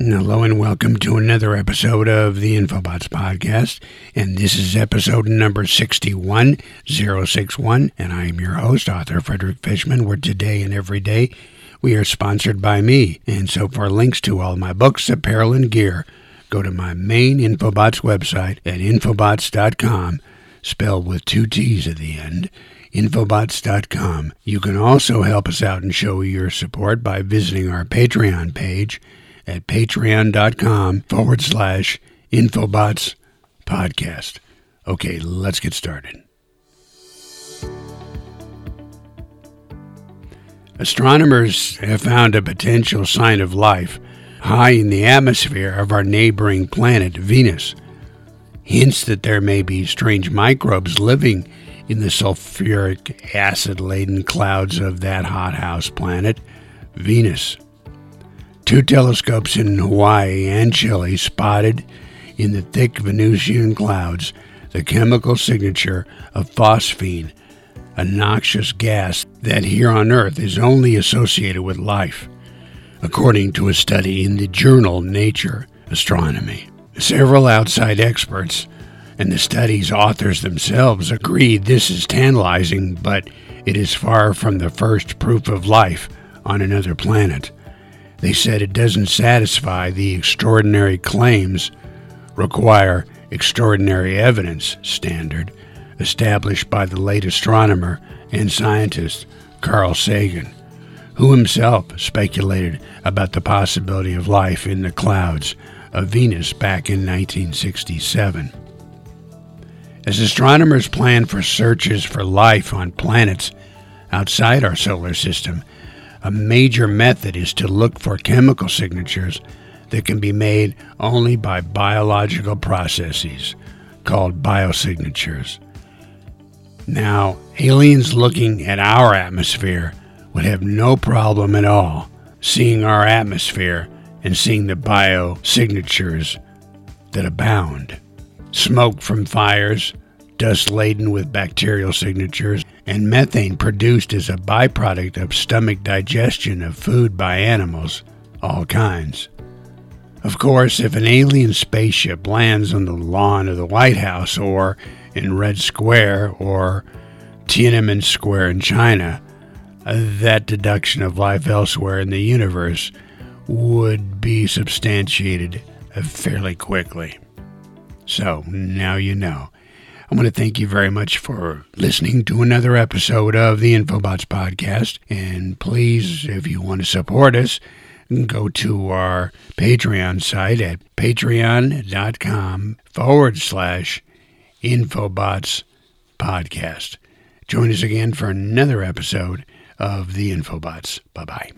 Hello and welcome to another episode of the Infobots podcast. And this is episode number 61061. And I am your host, author Frederick Fishman, where today and every day we are sponsored by me. And so for links to all my books, apparel, and gear, go to my main Infobots website at infobots.com, spelled with two T's at the end infobots.com. You can also help us out and show your support by visiting our Patreon page at patreon.com forward slash infobots podcast. Okay, let's get started. Astronomers have found a potential sign of life high in the atmosphere of our neighboring planet, Venus. Hints that there may be strange microbes living in the sulfuric acid laden clouds of that hothouse planet, Venus. Two telescopes in Hawaii and Chile spotted in the thick Venusian clouds the chemical signature of phosphine, a noxious gas that here on Earth is only associated with life, according to a study in the journal Nature Astronomy. Several outside experts and the study's authors themselves agreed this is tantalizing, but it is far from the first proof of life on another planet. They said it doesn't satisfy the extraordinary claims require extraordinary evidence standard established by the late astronomer and scientist Carl Sagan, who himself speculated about the possibility of life in the clouds of Venus back in 1967. As astronomers plan for searches for life on planets outside our solar system, a major method is to look for chemical signatures that can be made only by biological processes called biosignatures. Now, aliens looking at our atmosphere would have no problem at all seeing our atmosphere and seeing the biosignatures that abound. Smoke from fires, dust laden with bacterial signatures, and methane produced as a byproduct of stomach digestion of food by animals, all kinds. Of course, if an alien spaceship lands on the lawn of the White House or in Red Square or Tiananmen Square in China, uh, that deduction of life elsewhere in the universe would be substantiated uh, fairly quickly. So now you know. I want to thank you very much for listening to another episode of the Infobots podcast. And please, if you want to support us, go to our Patreon site at patreon.com forward slash Infobots podcast. Join us again for another episode of the Infobots. Bye bye.